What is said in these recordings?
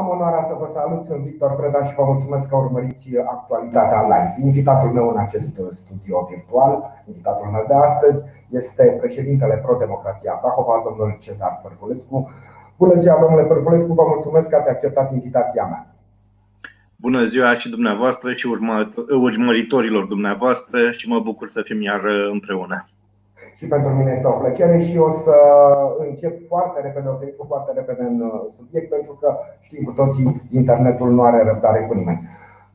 Am onoarea să vă salut, sunt Victor Preda și vă mulțumesc că urmăriți actualitatea live. Invitatul meu în acest studio virtual, invitatul meu de astăzi, este președintele Pro-Democrația Prahova, domnul Cezar Părvulescu. Bună ziua, domnule Părvulescu, vă mulțumesc că ați acceptat invitația mea. Bună ziua și dumneavoastră și urmăritorilor dumneavoastră și mă bucur să fim iar împreună și pentru mine este o plăcere și o să încep foarte repede, o să intru foarte repede în uh, subiect pentru că știm cu toții, internetul nu are răbdare cu nimeni.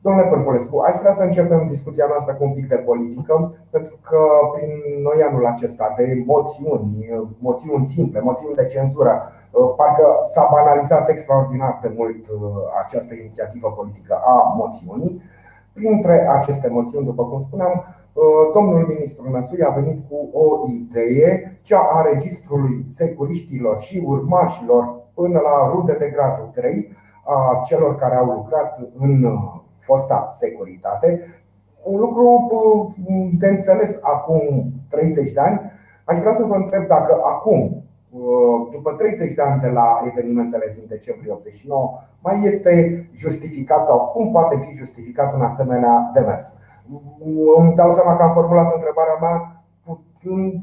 Domnule Părfulescu, aș vrea să începem discuția noastră cu un pic de politică, pentru că prin noi anul acesta de moțiuni, moțiuni simple, moțiuni de cenzură, uh, parcă s-a banalizat extraordinar de mult uh, această inițiativă politică a moțiunii. Printre aceste moțiuni, după cum spuneam, Uh, domnul ministru Năsui a venit cu o idee, cea a registrului securiștilor și urmașilor până la rude de gradul 3 a celor care au lucrat în uh, fosta securitate. Un lucru uh, de înțeles acum 30 de ani. Aș vrea să vă întreb dacă acum, după 30 de ani de la evenimentele din decembrie 89, mai este justificat sau cum poate fi justificat un asemenea demers? Îmi dau seama că am formulat întrebarea mea putând,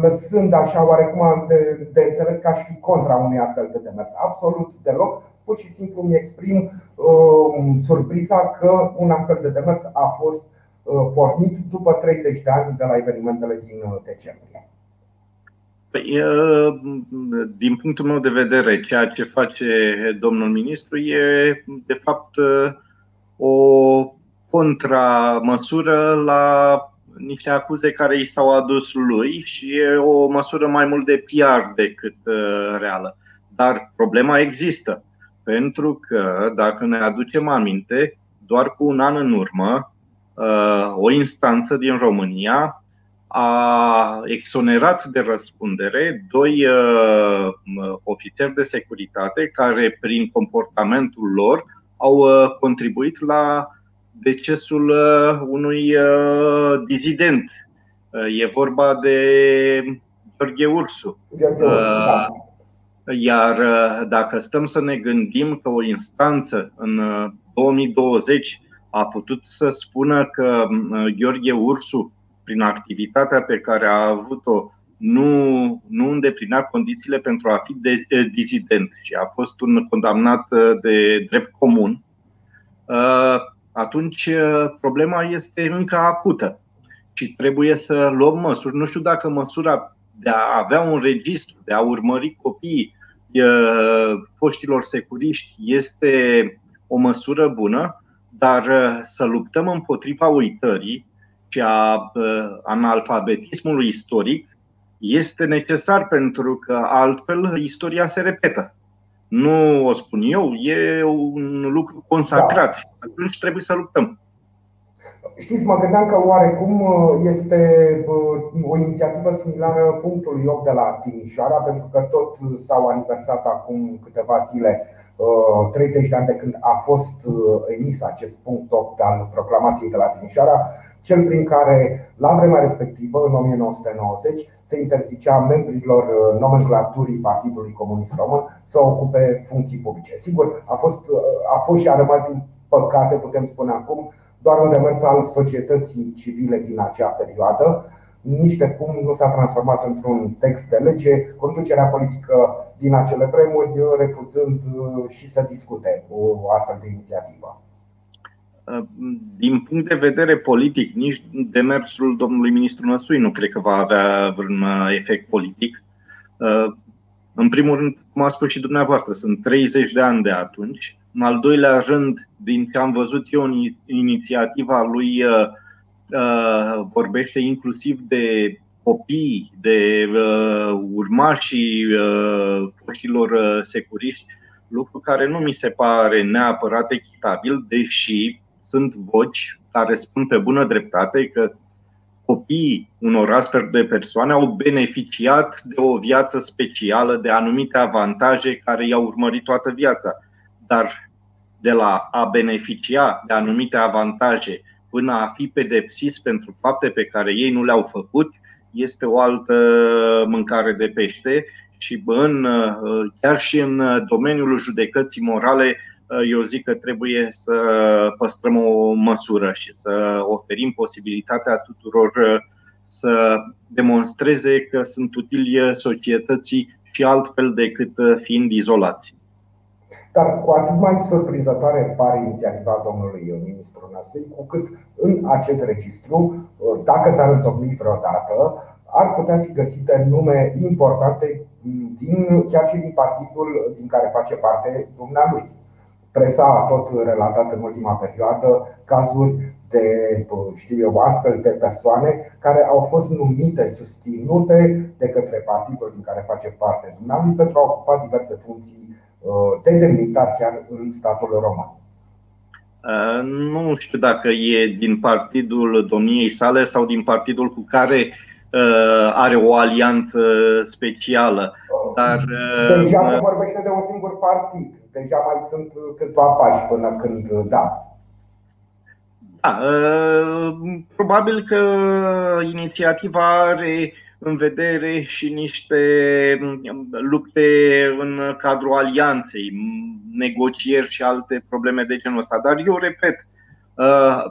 lăsând așa oarecum de, de înțeles că aș fi contra unui astfel de demers. Absolut deloc. Pur și simplu îmi exprim uh, surpriza că un astfel de demers a fost uh, pornit după 30 de ani de la evenimentele din uh, decembrie. Păi, uh, din punctul meu de vedere, ceea ce face domnul ministru e, de fapt, uh, o contramăsură la niște acuze care i s-au adus lui și e o măsură mai mult de PR decât uh, reală. Dar problema există. Pentru că, dacă ne aducem aminte, doar cu un an în urmă, uh, o instanță din România a exonerat de răspundere doi uh, ofițeri de securitate care, prin comportamentul lor, au contribuit la decesul uh, unui uh, dizident. Uh, e vorba de Gheorghe Ursu. Da. Iar dacă stăm să ne gândim că o instanță în 2020 a putut să spună că Gheorghe Ursu, prin activitatea pe care a avut-o, nu, nu îndeplinea condițiile pentru a fi dizident și a fost un condamnat de drept comun, atunci uh, problema este încă acută și trebuie să luăm măsuri. Nu știu dacă măsura de a avea un registru, de a urmări copiii uh, foștilor securiști este o măsură bună, dar uh, să luptăm împotriva uitării și a analfabetismului istoric este necesar pentru că altfel istoria se repetă. Nu o spun eu, e un lucru consacrat. Da. Atunci trebuie să luptăm. Știți, mă gândeam că oarecum uh, este uh, o inițiativă similară punctului 8 de la Timișoara, pentru că tot s-au aniversat acum câteva zile 30 uh, de ani de când a fost emis acest punct 8 al proclamației de la Timișoara cel prin care, la vremea respectivă, în 1990, se interzicea membrilor uh, nomenclaturii Partidului Comunist Român să ocupe funcții publice. Sigur, a fost, uh, a fost și a rămas din păcate, putem spune acum, doar un demers al societății civile din acea perioadă, nici de cum nu s-a transformat într-un text de lege, conducerea politică din acele vremuri refuzând uh, și să discute o astfel de inițiativă. Din punct de vedere politic, nici demersul domnului ministru Năsui nu cred că va avea vreun uh, efect politic. Uh, în primul rând, cum a spus și dumneavoastră, sunt 30 de ani de atunci. În al doilea rând, din ce am văzut eu în inițiativa lui, uh, vorbește inclusiv de copii, de urmașii foștilor securiști, lucru care nu mi se pare neapărat echitabil, deși sunt voci care spun pe bună dreptate că copiii unor astfel de persoane au beneficiat de o viață specială, de anumite avantaje care i-au urmărit toată viața. Dar de la a beneficia de anumite avantaje până a fi pedepsiți pentru fapte pe care ei nu le-au făcut, este o altă mâncare de pește și în, chiar și în domeniul judecății morale, eu zic că trebuie să păstrăm o măsură și să oferim posibilitatea tuturor să demonstreze că sunt utili societății și altfel decât fiind izolați. Dar cu atât mai surprinzătoare pare inițiativa domnului ministru Năsui, cu cât în acest registru, dacă s-ar întocmi vreodată, ar putea fi găsite nume importante din, chiar și din partidul din care face parte dumnealui. Presa a tot relatat în ultima perioadă cazuri de, știu eu, astfel de persoane care au fost numite, susținute de către partidul din care face parte dumnealui pentru a ocupa diverse funcții uh, de demnitar chiar în statul român. Uh, nu știu dacă e din partidul domniei sale sau din partidul cu care uh, are o alianță specială. Dar, Deja se vorbește de un singur partid. Deja mai sunt câțiva pași până când da. Da, ă, probabil că inițiativa are în vedere și niște lupte în cadrul alianței, negocieri și alte probleme de genul ăsta. Dar eu repet, ă,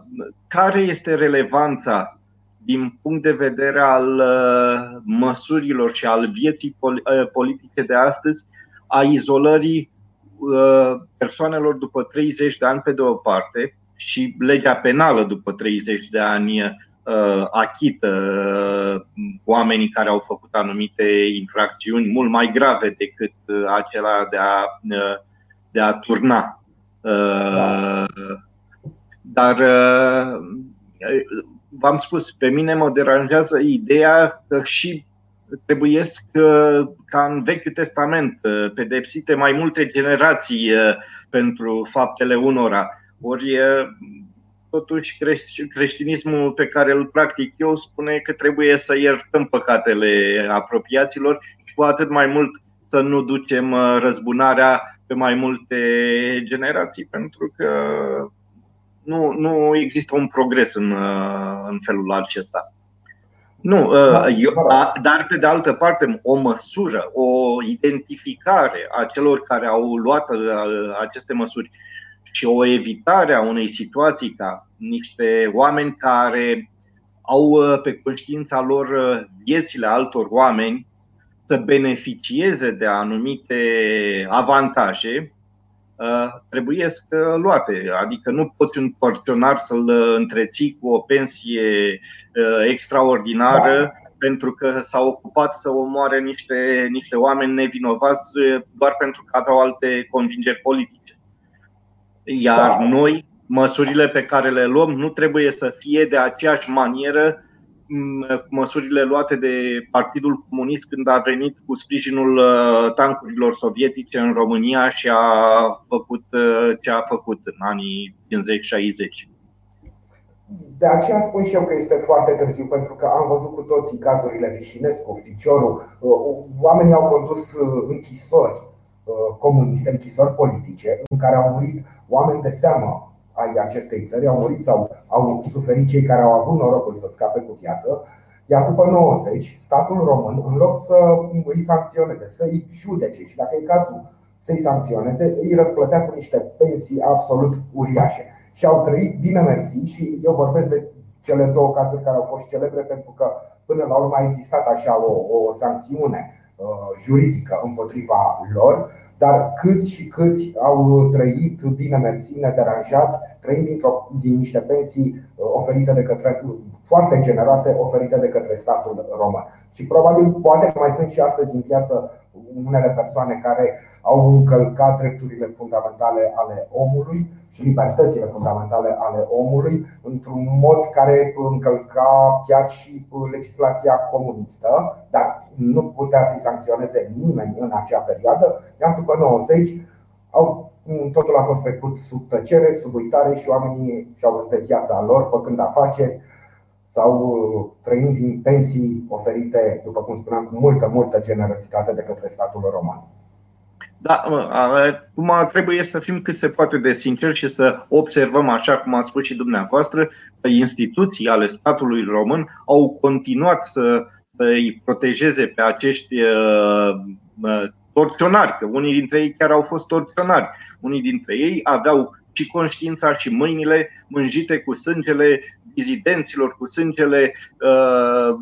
care este relevanța din punct de vedere al ă, măsurilor și al vieții politice de astăzi a izolării persoanelor după 30 de ani pe de o parte și legea penală după 30 de ani uh, achită uh, oamenii care au făcut anumite infracțiuni mult mai grave decât uh, acela de a, de a turna. Dar v-am spus, pe mine mă deranjează ideea că și trebuie ca în Vechiul Testament pedepsite mai multe generații pentru faptele unora. Ori totuși creștinismul pe care îl practic eu spune că trebuie să iertăm păcatele apropiaților și cu atât mai mult să nu ducem uh, răzbunarea pe mai multe generații, pentru că nu, nu există un progres în, uh, în felul acesta. Nu, uh, da, eu, dar pe de altă parte, o măsură, o identificare a celor care au luat aceste măsuri și o evitare a unei situații ca niște oameni care au uh, pe conștiința lor uh, viețile altor oameni să beneficieze de anumite avantaje, uh, trebuie să luate. Adică nu poți un porționar să-l întreții cu o pensie extraordinară da. pentru că s-a ocupat să omoare niște, niște oameni nevinovați doar pentru că aveau alte convingeri politice. Iar da. noi, măsurile pe care le luăm nu trebuie să fie de aceeași manieră măsurile luate de Partidul Comunist când a venit cu sprijinul uh, tancurilor sovietice în România și a făcut uh, ce a făcut în anii 50-60. De aceea spun și eu că este foarte târziu, pentru că am văzut cu toții cazurile Vișinescu, Ficiorul. Uh, oamenii au condus închisori comuniste, închisori politice, în care au murit oameni de seamă ai acestei țări, au murit sau au suferit cei care au avut norocul să scape cu viață. Iar după 90, statul român, în loc să îi sancționeze, să îi judece și dacă e cazul să-i sancționeze, îi răsplătea cu niște pensii absolut uriașe. Și au trăit bine mersi și eu vorbesc de cele două cazuri care au fost celebre pentru că până la urmă a existat așa o, o sancțiune uh, juridică împotriva lor dar câți și câți au trăit bine mersi, nederanjați, trăind din niște pensii uh, oferite de către foarte generoase oferite de către statul român. Și probabil poate că mai sunt și astăzi în viață unele persoane care au încălcat drepturile fundamentale ale omului și libertățile fundamentale ale omului într-un mod care încălca chiar și legislația comunistă, dar nu putea să-i sancționeze nimeni în acea perioadă, iar după 90 au, totul a fost trecut sub tăcere, sub uitare și oamenii și-au văzut viața lor făcând afaceri sau trăind din pensii oferite, după cum spuneam, cu multă, multă generozitate de către statul român. Da, acum trebuie să fim cât se poate de sinceri și să observăm, așa cum ați spus și dumneavoastră, că instituții ale statului român au continuat să să-i protejeze pe acești torționari, că unii dintre ei chiar au fost torționari. Unii dintre ei aveau și conștiința și mâinile mânjite cu sângele dizidenților, cu sângele uh,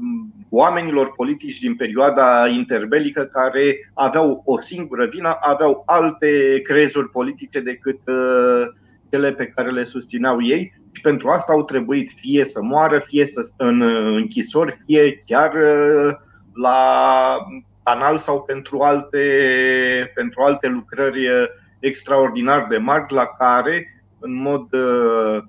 oamenilor politici din perioada interbelică care aveau o singură vină, aveau alte crezuri politice decât uh, cele pe care le susțineau ei. Și pentru asta au trebuit fie să moară, fie să stă în închisori, fie chiar uh, la canal sau pentru alte, pentru alte lucrări uh, extraordinar de mari la care, în mod uh,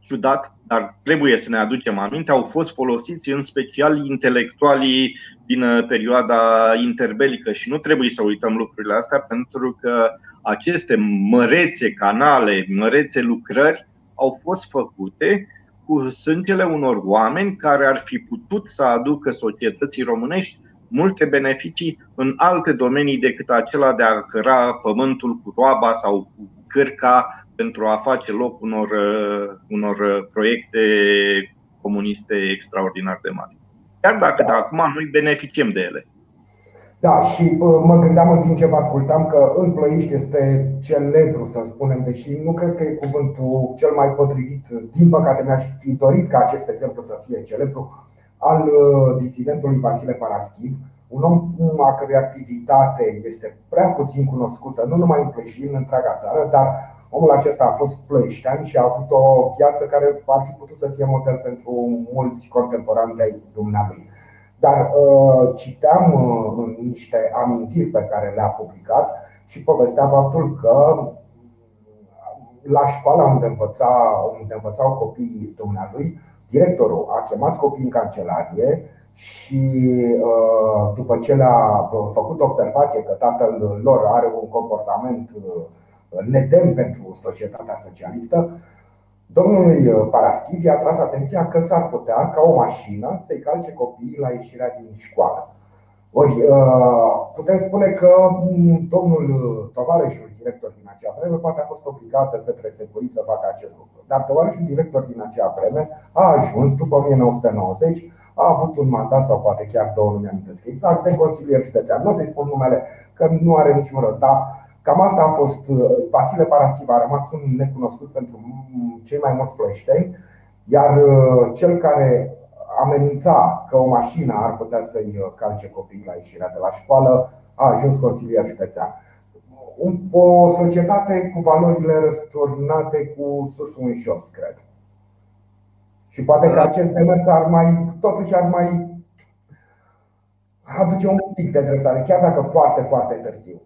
ciudat, dar trebuie să ne aducem aminte, au fost folosiți în special intelectualii din uh, perioada interbelică și nu trebuie să uităm lucrurile astea pentru că aceste mărețe canale, mărețe lucrări au fost făcute cu sângele unor oameni care ar fi putut să aducă societății românești multe beneficii în alte domenii decât acela de a căra pământul cu roaba sau cu cârca pentru a face loc unor, uh, unor proiecte comuniste extraordinar de mari. Chiar dacă da. de acum noi beneficiem de ele. Da, și uh, mă gândeam în timp ce vă ascultam că în Plăiști este celebru, să spunem, deși nu cred că e cuvântul cel mai potrivit. Din păcate mi-aș fi dorit ca acest exemplu să fie celebru al uh, disidentului Vasile Paraschiv, un om a cărui activitate este prea puțin cunoscută, nu numai în Plăiști, în întreaga țară, dar omul acesta a fost plăiștean și a avut o viață care ar fi putut să fie model pentru mulți contemporani de dumnealui. Dar uh, citeam uh, niște amintiri pe care le-a publicat și povestea faptul că la școala unde, învăța, unde învățau copiii dumnealui, directorul a chemat copiii în cancelarie și uh, după ce le-a făcut observație că tatăl lor are un comportament uh, nedemn pentru societatea socialistă, domnului Paraschiv i-a tras atenția că s-ar putea ca o mașină să-i calce copiii la ieșirea din școală. Ori, putem spune că mm, domnul tovarășul director din acea vreme poate a fost obligat de către securii să facă acest lucru. Dar tovarășul director din acea vreme a ajuns după 1990 a avut un mandat sau poate chiar două, nu mi-am exact, de consilier județean. Nu o să-i spun numele, că nu are niciun rost, dar cam asta a fost. Vasile Paraschiva a rămas un necunoscut pentru cei mai mulți plăișteni, iar cel care amenința că o mașină ar putea să-i calce copiii la ieșirea de la școală a ajuns consilier județean. O societate cu valorile răsturnate cu sus în jos, cred. Și poate că acest demers ar mai, totuși ar mai aduce un pic de dreptate, chiar dacă foarte, foarte târziu.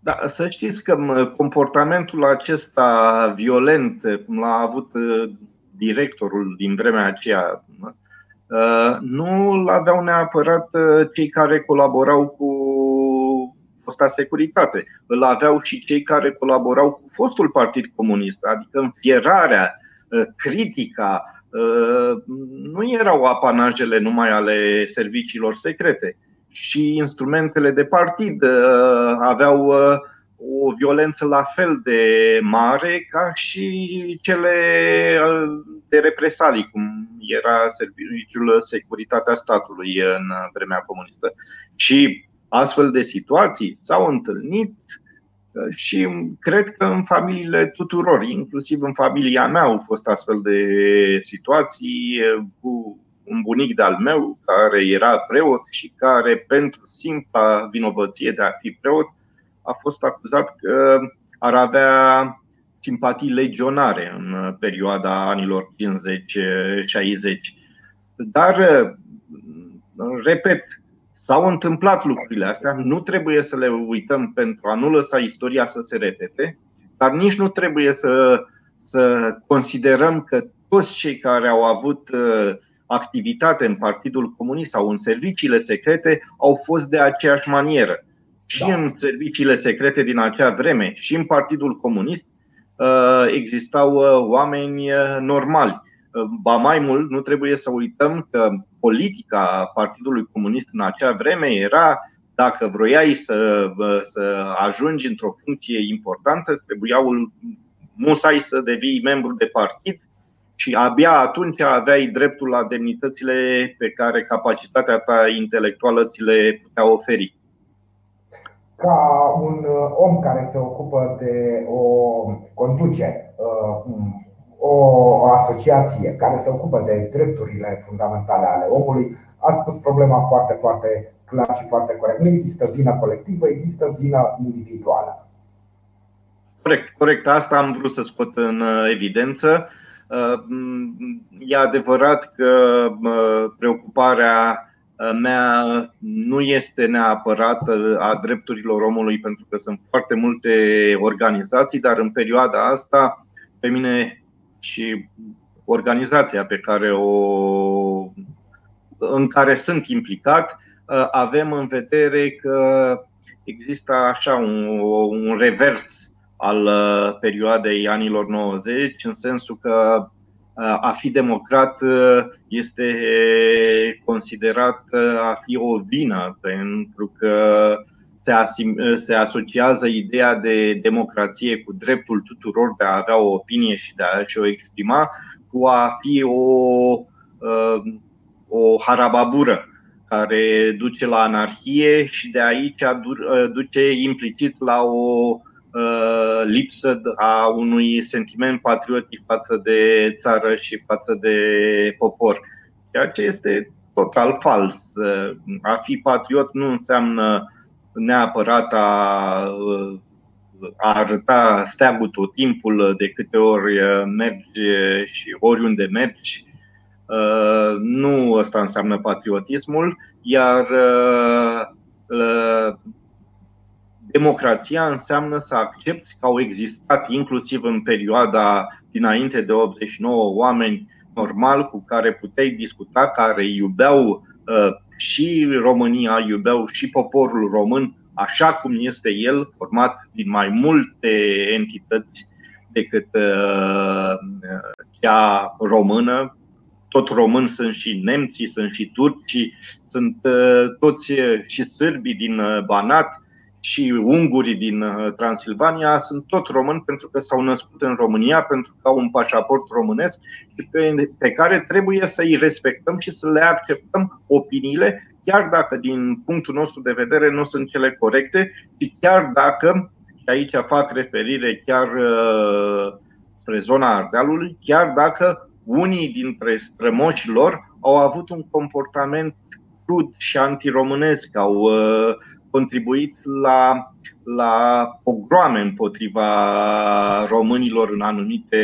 Da, să știți că comportamentul acesta violent, cum l-a avut uh, directorul din vremea aceea, uh, nu l aveau neapărat uh, cei care colaborau cu fosta securitate. Îl aveau și cei care colaborau cu fostul Partid Comunist, adică înfierarea Uh, critica uh, nu erau apanajele numai ale serviciilor secrete și instrumentele de partid uh, aveau o violență la fel de mare ca și cele de represalii, cum era serviciul securitatea statului în vremea comunistă. Și astfel de situații s-au întâlnit și cred că în familiile tuturor, inclusiv în familia mea, au fost astfel de situații cu un bunic de-al meu care era preot și care, pentru simpla vinovăție de a fi preot, a fost acuzat că ar avea simpatii legionare în perioada anilor 50-60. Dar, repet, S-au întâmplat lucrurile astea, nu trebuie să le uităm pentru a nu lăsa istoria să se repete, dar nici nu trebuie să, să considerăm că toți cei care au avut uh, activitate în Partidul Comunist sau în serviciile secrete au fost de aceeași manieră. Și da. în serviciile secrete din acea vreme, și în Partidul Comunist, uh, existau uh, oameni normali. Ba mai mult, nu trebuie să uităm că politica Partidului Comunist în acea vreme era dacă vroiai să, să ajungi într-o funcție importantă, trebuia musai să devii membru de partid și abia atunci aveai dreptul la demnitățile pe care capacitatea ta intelectuală ți le putea oferi. Ca un uh, om care se ocupă de o conduce uh, o asociație care se ocupă de drepturile fundamentale ale omului, a spus problema foarte, foarte clar și foarte corect. Nu există vină colectivă, există vină individuală. Corect, corect. Asta am vrut să scot în uh, evidență. Uh, e adevărat că uh, preocuparea mea nu este neapărat a drepturilor omului, pentru că sunt foarte multe organizații, dar în perioada asta, pe mine și organizația pe care o, în care sunt implicat, avem în vedere că există așa un, un revers al uh, perioadei anilor 90, în sensul că uh, a fi democrat uh, este considerat a fi o vină, pentru că se asociază ideea de democrație cu dreptul tuturor de a avea o opinie și de a și o exprima, cu a fi o, o harababură care duce la anarhie și de aici duce implicit la o Uh, lipsă a unui sentiment patriotic față de țară și față de popor. Ceea ce este total fals. Uh, a fi patriot nu înseamnă neapărat a, a arăta steagul tot timpul de câte ori mergi și oriunde mergi. Uh, nu asta înseamnă patriotismul, iar democrația înseamnă să accepti că au existat, inclusiv în perioada dinainte de 89, oameni normal cu care puteai discuta, care iubeau uh, și România, iubeau și poporul român, așa cum este el, format din mai multe entități decât uh, cea română. Tot român sunt și nemții, sunt și turcii, sunt uh, toți și sârbii din Banat și ungurii din uh, Transilvania sunt tot români pentru că s-au născut în România, pentru că au un pașaport românesc și pe, pe care trebuie să îi respectăm și să le acceptăm opiniile, chiar dacă din punctul nostru de vedere nu sunt cele corecte și chiar dacă, și aici fac referire chiar uh, spre zona Ardealului, chiar dacă unii dintre strămoșii lor au avut un comportament crud și antiromânesc, au uh, contribuit la, la pogroame împotriva românilor în anumite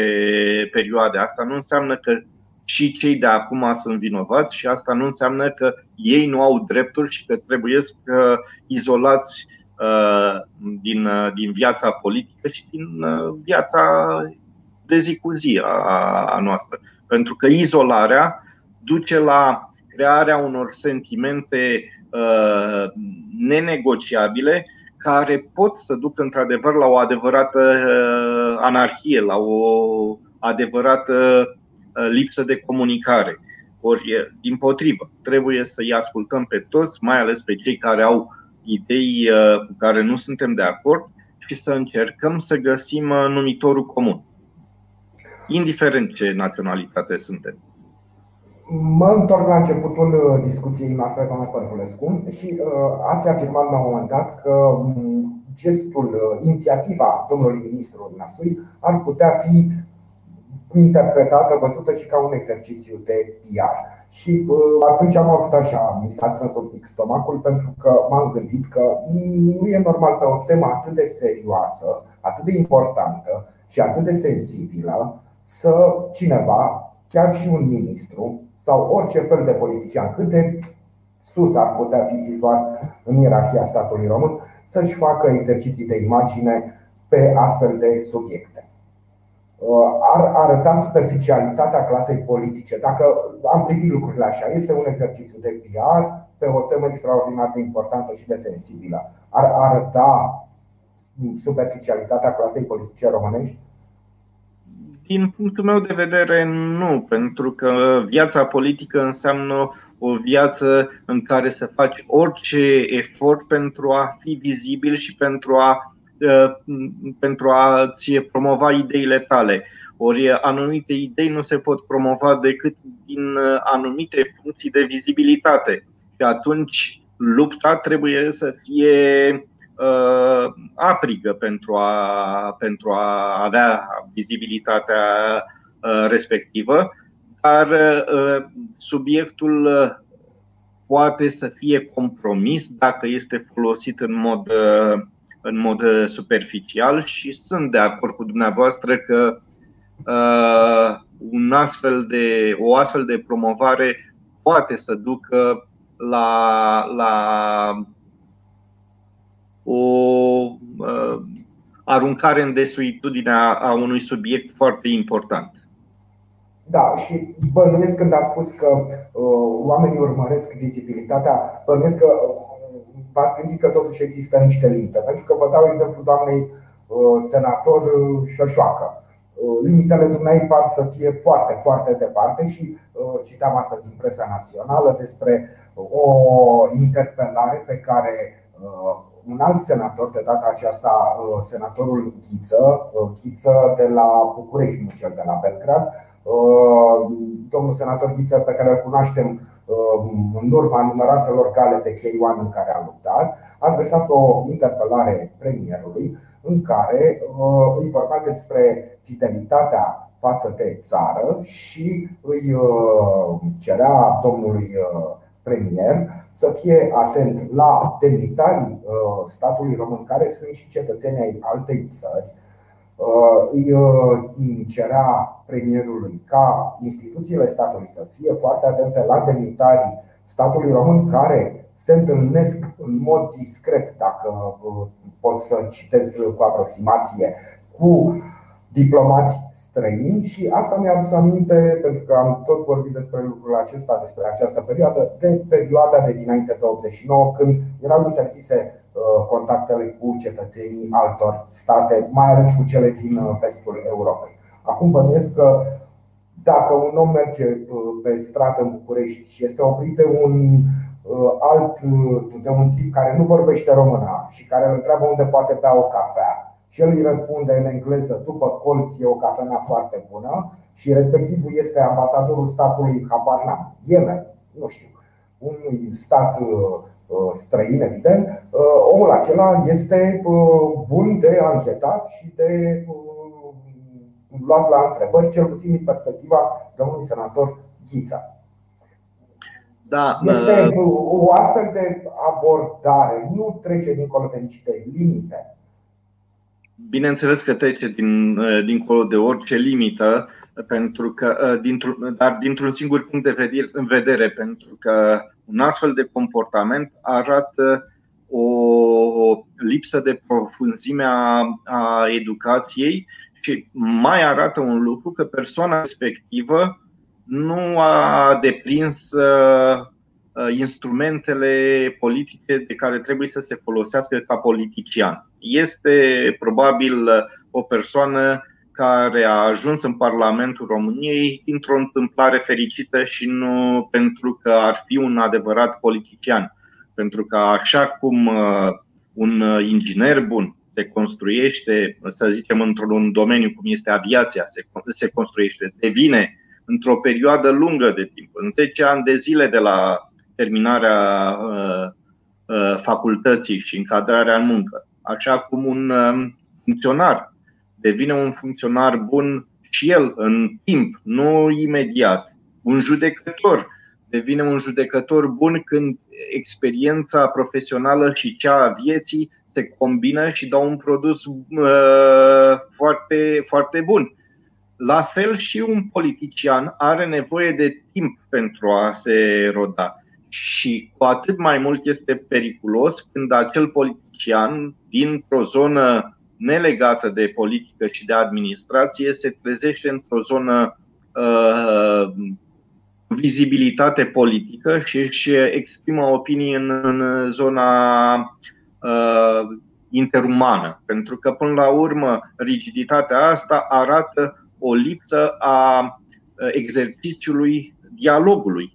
perioade. Asta nu înseamnă că și cei de acum sunt vinovați și asta nu înseamnă că ei nu au drepturi și că trebuie să izolați uh, din, uh, din viața politică și din uh, viața de zi cu zi a, a noastră. Pentru că izolarea duce la crearea unor sentimente Uh, nenegociabile care pot să ducă într-adevăr la o adevărată uh, anarhie, la o adevărată uh, lipsă de comunicare. Ori, din potrivă, trebuie să-i ascultăm pe toți, mai ales pe cei care au idei cu care nu suntem de acord și să încercăm să găsim numitorul comun, indiferent ce naționalitate suntem. Mă întorc la începutul uh, discuției noastre, doamna Părvulescu, și uh, ați afirmat la un moment dat că mm, gestul, uh, inițiativa domnului ministru Nasui ar putea fi interpretată, văzută și ca un exercițiu de PR. Și atunci am avut așa, mi s-a strâns un pic stomacul pentru că m-am gândit că nu e normal pe o temă atât de serioasă, atât de importantă și atât de sensibilă să cineva, chiar și un ministru, sau orice fel de politician, cât de sus ar putea fi situat în ierarhia statului român, să-și facă exerciții de imagine pe astfel de subiecte. Uh, ar arăta superficialitatea clasei politice. Dacă am privit lucrurile așa, este un exercițiu de PR pe o temă extraordinar de importantă și de sensibilă. Ar arăta superficialitatea clasei politice românești? Din punctul meu de vedere, nu, pentru că viața politică înseamnă o viață în care să faci orice efort pentru a fi vizibil și pentru a, uh, pentru a ți promova ideile tale. Ori anumite idei nu se pot promova decât din anumite funcții de vizibilitate. Și atunci lupta trebuie să fie uh, aprigă pentru a, pentru a avea vizibilitatea uh, respectivă, dar uh, subiectul poate să fie compromis dacă este folosit în mod, în mod superficial și sunt de acord cu dumneavoastră că uh, un astfel de, o astfel de promovare poate să ducă la, la o uh, aruncare în desuitudinea a unui subiect foarte important. Da, și bănuiesc când a spus că uh, oamenii urmăresc vizibilitatea, bănuiesc că uh, v-ați gândit că totuși există niște limite. Pentru că vă dau exemplu doamnei uh, senator Șoșoacă. Uh, limitele dumneavoastră par să fie foarte, foarte departe și uh, citam astăzi în presa națională despre o interpelare pe care uh, un alt senator, de data aceasta senatorul Ghiță, Ghiță de la București, nu cel de la Belgrad, domnul senator Ghiță pe care îl cunoaștem în urma numeroaselor gale de K1 în care a luptat, a adresat o interpelare premierului în care uh, îi vorba despre fidelitatea față de țară și îi uh, cerea domnului uh, premier să fie atent la demnitarii statului român care sunt și cetățenii ai altei țări. Îi cerea premierului ca instituțiile statului să fie foarte atente la demnitarii statului român care se întâlnesc în mod discret, dacă uh, pot să citez cu aproximație, cu diplomați străini și asta mi-a adus aminte, pentru că am tot vorbit despre lucrul acesta, despre această perioadă, de perioada de dinainte de 89, când erau interzise uh, contactele cu cetățenii altor state, mai ales cu cele din uh, vestul Europei. Acum bănuiesc că dacă un om merge pe stradă în București și este oprit de un Uh, alt, uh, de un tip care nu vorbește română și care îl întreabă unde poate bea o cafea și el îi răspunde în engleză, după colț e o cafenea foarte bună și respectivul este ambasadorul statului habar n-am, Yemen, nu știu, unui stat uh, străin, evident, omul acela este bun de anchetat și de luat la întrebări, cel puțin din perspectiva domnului senator Ghița. Da, este o astfel de abordare, nu trece dincolo de niște limite. Bineînțeles că trece din, uh, dincolo de orice limită, pentru că, uh, dintr-un, dar dintr-un singur punct de vedere, pentru că un astfel de comportament arată o, o lipsă de profunzime a, a educației și mai arată un lucru că persoana respectivă nu a deprins uh, uh, instrumentele politice de care trebuie să se folosească ca politician. Este probabil uh, o persoană care a ajuns în Parlamentul României dintr-o întâmplare fericită și nu pentru că ar fi un adevărat politician. Pentru că așa cum un inginer bun se construiește, să zicem, într-un domeniu cum este aviația, se construiește, devine într-o perioadă lungă de timp, în 10 ani de zile de la terminarea uh, uh, facultății și încadrarea în muncă. Așa cum un um, funcționar devine un funcționar bun și el în timp, nu imediat. Un judecător devine un judecător bun când experiența profesională și cea a vieții se combină și dau un produs uh, foarte, foarte bun. La fel și un politician are nevoie de timp pentru a se roda. Și cu atât mai mult este periculos când acel politician dintr-o zonă nelegată de politică și de administrație se trezește într-o zonă uh, vizibilitate politică și își exprimă opinii în, în zona uh, interumană. Pentru că, până la urmă, rigiditatea asta arată o lipsă a exercițiului dialogului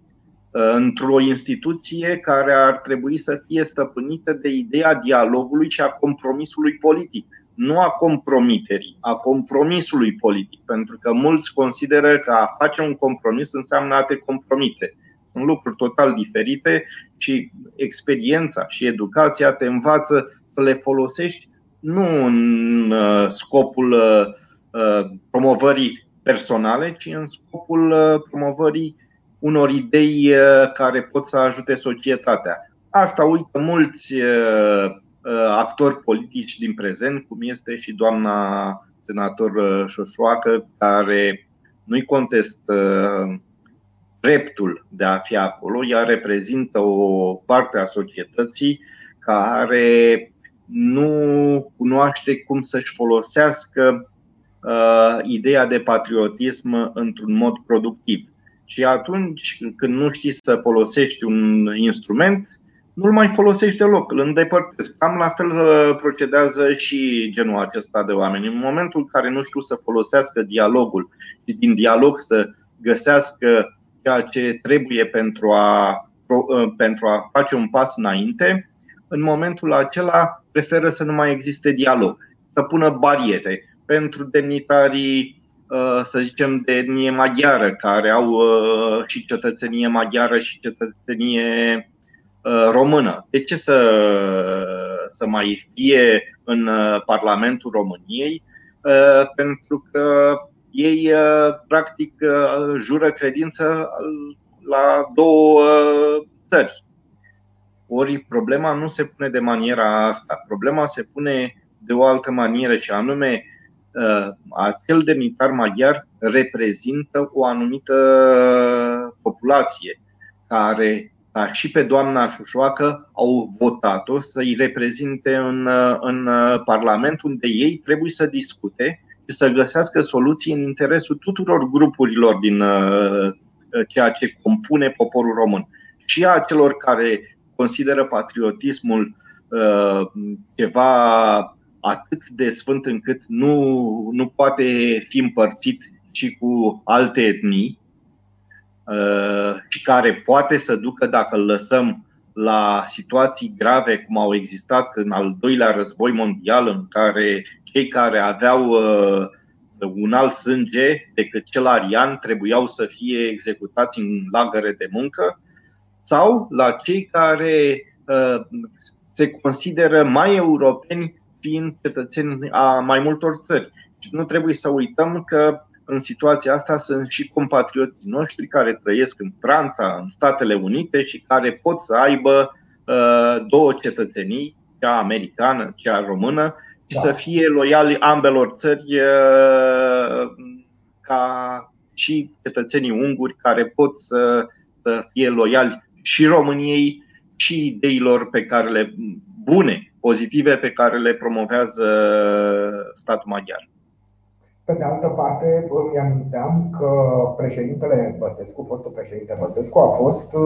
într-o instituție care ar trebui să fie stăpânită de ideea dialogului și a compromisului politic. nu a compromiterii, a compromisului politic. Pentru că mulți consideră că a face un compromis înseamnă a te compromite. Sunt lucruri total diferite și experiența și educația te învață să le folosești nu în uh, scopul uh, uh, promovării personale, ci în scopul promovării unor idei care pot să ajute societatea. Asta uită mulți actori politici din prezent, cum este și doamna senator Șoșoacă, care nu-i contestă dreptul de a fi acolo, ea reprezintă o parte a societății care nu cunoaște cum să-și folosească uh, ideea de patriotism într-un mod productiv. Și atunci când nu știi să folosești un instrument, nu-l mai folosești deloc, îl îndepărtezi. Cam la fel uh, procedează și genul acesta de oameni. În momentul în care nu știu să folosească dialogul și din dialog să găsească ceea ce trebuie pentru a, uh, pentru a face un pas înainte, în momentul acela preferă să nu mai existe dialog, să pună bariere pentru demnitarii, uh, să zicem, de etnie maghiară, care au uh, și cetățenie maghiară și cetățenie uh, română. De ce să, să mai fie în Parlamentul României? Pentru că ei, practic, jură credință la două țări ori problema nu se pune de maniera asta. Problema se pune de o altă manieră, și anume uh, acel demnitar maghiar reprezintă o anumită populație care, ca și pe doamna Șușoacă, au votat-o să-i reprezinte în, în Parlament, unde ei trebuie să discute și să găsească soluții în interesul tuturor grupurilor din uh, ceea ce compune poporul român. Și a celor care consideră patriotismul uh, ceva atât de sfânt încât nu, nu poate fi împărțit și cu alte etnii uh, și care poate să ducă, dacă îl lăsăm la situații grave cum au existat în al doilea război mondial, în care cei care aveau uh, un alt sânge decât cel arian trebuiau să fie executați în lagăre de muncă, sau la cei care uh, se consideră mai europeni fiind cetățeni a mai multor țări. Și nu trebuie să uităm că în situația asta sunt și compatrioții noștri care trăiesc în Franța, în Statele Unite și care pot să aibă uh, două cetățenii, cea americană, cea română, și da. să fie loiali ambelor țări uh, ca și cetățenii unguri care pot să, să fie loiali și României și ideilor pe care le bune, pozitive pe care le promovează statul maghiar. Pe de altă parte, îmi aminteam că președintele Băsescu, fostul președinte Băsescu, a fost uh,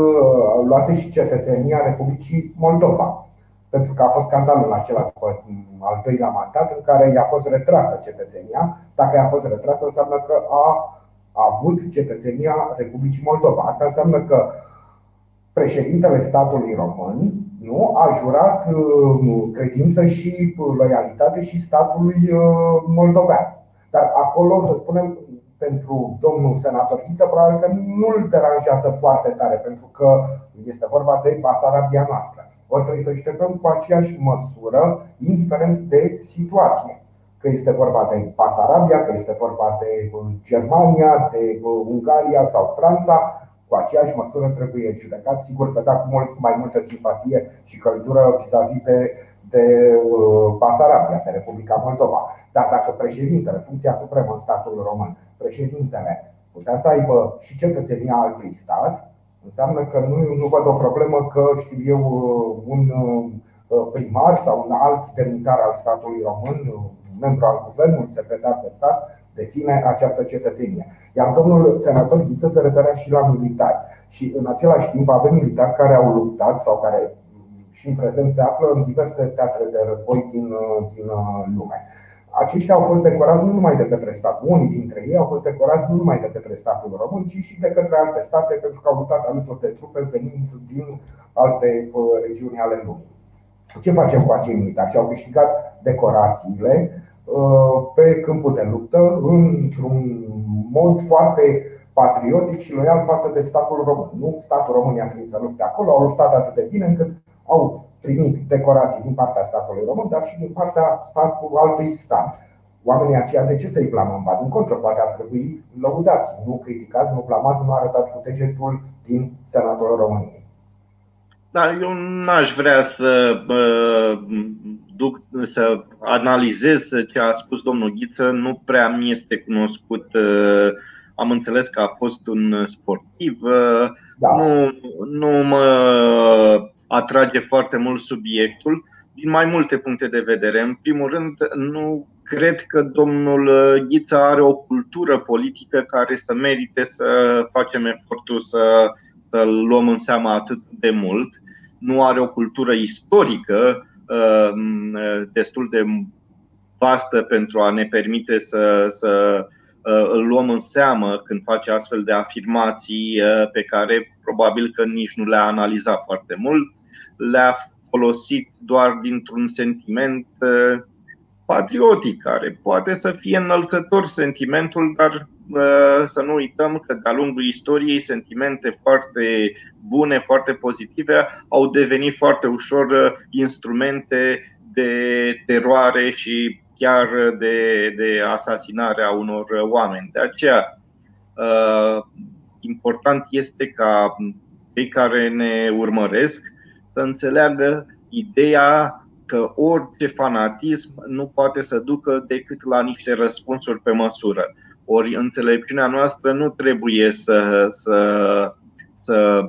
luase și cetățenia Republicii Moldova. Pentru că a fost scandalul acela după al doilea mandat în care i-a fost retrasă cetățenia. Dacă i-a fost retrasă, înseamnă că a, a avut cetățenia Republicii Moldova. Asta înseamnă că președintele statului român nu, a jurat uh, credință și loialitate și statului uh, moldovean. Dar acolo, să spunem, pentru domnul senator Ghiță, probabil că nu îl deranjează foarte tare, pentru că este vorba de Basarabia noastră. Ori trebuie să judecăm cu aceeași măsură, indiferent de situație. Că este vorba de Basarabia, că este vorba de uh, Germania, de Ungaria sau Franța, cu aceeași măsură trebuie judecat. Sigur că da cu mult mai multă simpatie și căldură vis-a-vis de, de uh, Basarabia, de Republica Moldova. Dar dacă președintele, funcția supremă în statul român, președintele putea să aibă și cetățenia altui stat, înseamnă că nu, nu văd o problemă că, știu eu, uh, un uh, primar sau un alt demnitar al statului român, un membru al guvernului, secretar de stat, deține această cetățenie. Iar domnul senator Ghiță se referea și la militari. Și în același timp avem militari care au luptat sau care și în prezent se află în diverse teatre de război din, din lume. Aceștia au fost decorați nu numai de către stat, unii dintre ei au fost decorați nu numai de către statul român, ci și de către alte state pentru că au luptat alături de trupe venind din alte uh, regiuni ale lumii. Ce facem cu acei militari? Și au câștigat decorațiile pe câmpul de luptă într-un mod foarte patriotic și loial față de statul român. Nu statul român i-a trimis să lupte acolo, au luptat atât de bine încât au primit decorații din partea statului român, dar și din partea statului altui stat. Oamenii aceia de ce să-i blamăm? Ba din contră, poate ar trebui lăudați, nu criticați, nu blamați, nu arătați cu degetul din Senatul României. Da, eu n-aș vrea să duc, să analizez ce a spus domnul Ghiță, nu prea mi este cunoscut. Am înțeles că a fost un sportiv. Da. Nu, nu mă atrage foarte mult subiectul din mai multe puncte de vedere. În primul rând, nu cred că domnul Ghița are o cultură politică care să merite să facem efortul să, să luăm în seamă atât de mult. Nu are o cultură istorică uh, destul de vastă pentru a ne permite să, să uh, îl luăm în seamă când face astfel de afirmații uh, pe care probabil că nici nu le-a analizat foarte mult. Le-a folosit doar dintr-un sentiment uh, patriotic, care poate să fie înălțător sentimentul, dar uh, să nu uităm că de-a lungul istoriei sentimente foarte bune, foarte pozitive au devenit foarte ușor uh, instrumente de teroare și chiar de, de asasinare a unor oameni. De aceea, important este ca cei care ne urmăresc să înțeleagă ideea că orice fanatism nu poate să ducă decât la niște răspunsuri pe măsură. Ori înțelepciunea noastră nu trebuie să, să, să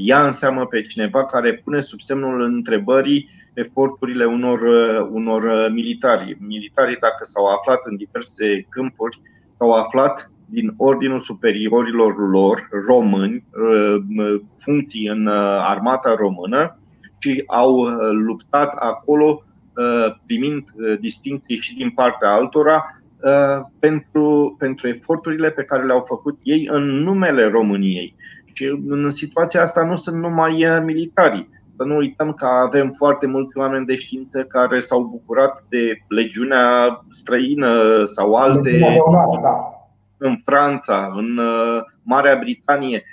ia în seamă pe cineva care pune sub semnul întrebării eforturile unor, unor militari. Militarii, dacă s-au aflat în diverse câmpuri, s-au aflat din ordinul superiorilor lor români, funcții în armata română, ci au uh, luptat acolo uh, primind uh, distinții și din partea altora pentru, pentru eforturile pe care le-au făcut ei în numele României. Și în situația asta nu sunt numai militari. Să nu uităm că avem foarte mulți oameni de știință care s-au bucurat de legiunea străină sau alte da. în Franța, în Marea Britanie,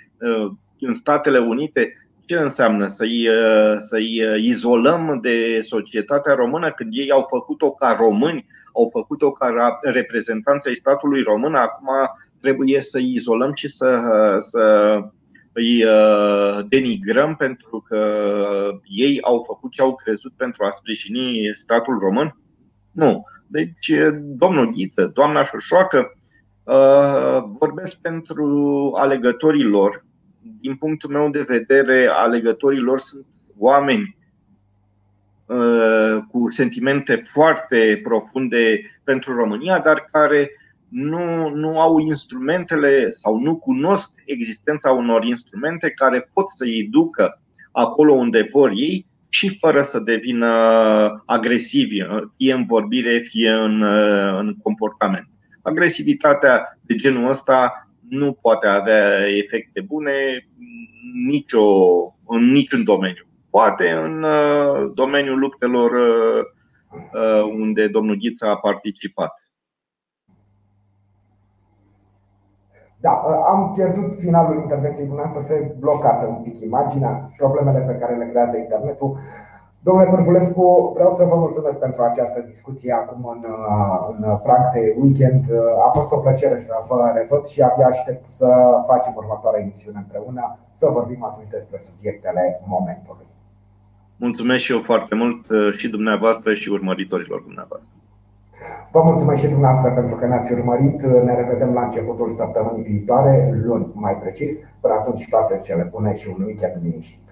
în Statele Unite ce înseamnă să-i, uh, să-i uh, izolăm de societatea română când ei au făcut-o ca români, au făcut-o ca reprezentanții statului român, acum trebuie să-i izolăm și să, să îi uh, denigrăm pentru că ei au făcut ce au crezut pentru a sprijini statul român? Nu. Deci, domnul Ghiță, doamna Șoșoacă, vorbesc pentru alegătorii lor din punctul meu de vedere, alegătorii lor sunt oameni uh, cu sentimente foarte profunde pentru România, dar care nu, nu au instrumentele sau nu cunosc existența unor instrumente care pot să îi ducă acolo unde vor ei și fără să devină agresivi, fie în vorbire, fie în, uh, în comportament. Agresivitatea de genul ăsta nu poate avea efecte bune nicio, în niciun domeniu. Poate în uh, domeniul luptelor uh, uh, unde domnul Ghiță a participat. Da, am pierdut finalul intervenției dumneavoastră, se blocase un pic imaginea, problemele pe care le creează internetul. Domnule Pârvulescu, vreau să vă mulțumesc pentru această discuție acum în, în prag de weekend. A fost o plăcere să vă revăd și abia aștept să facem următoarea emisiune împreună, să vorbim atunci despre subiectele momentului. Mulțumesc și eu foarte mult și dumneavoastră și urmăritorilor dumneavoastră. Vă mulțumesc și dumneavoastră pentru că ne-ați urmărit. Ne revedem la începutul săptămânii viitoare, luni mai precis. Până atunci toate cele bune și un weekend liniștit.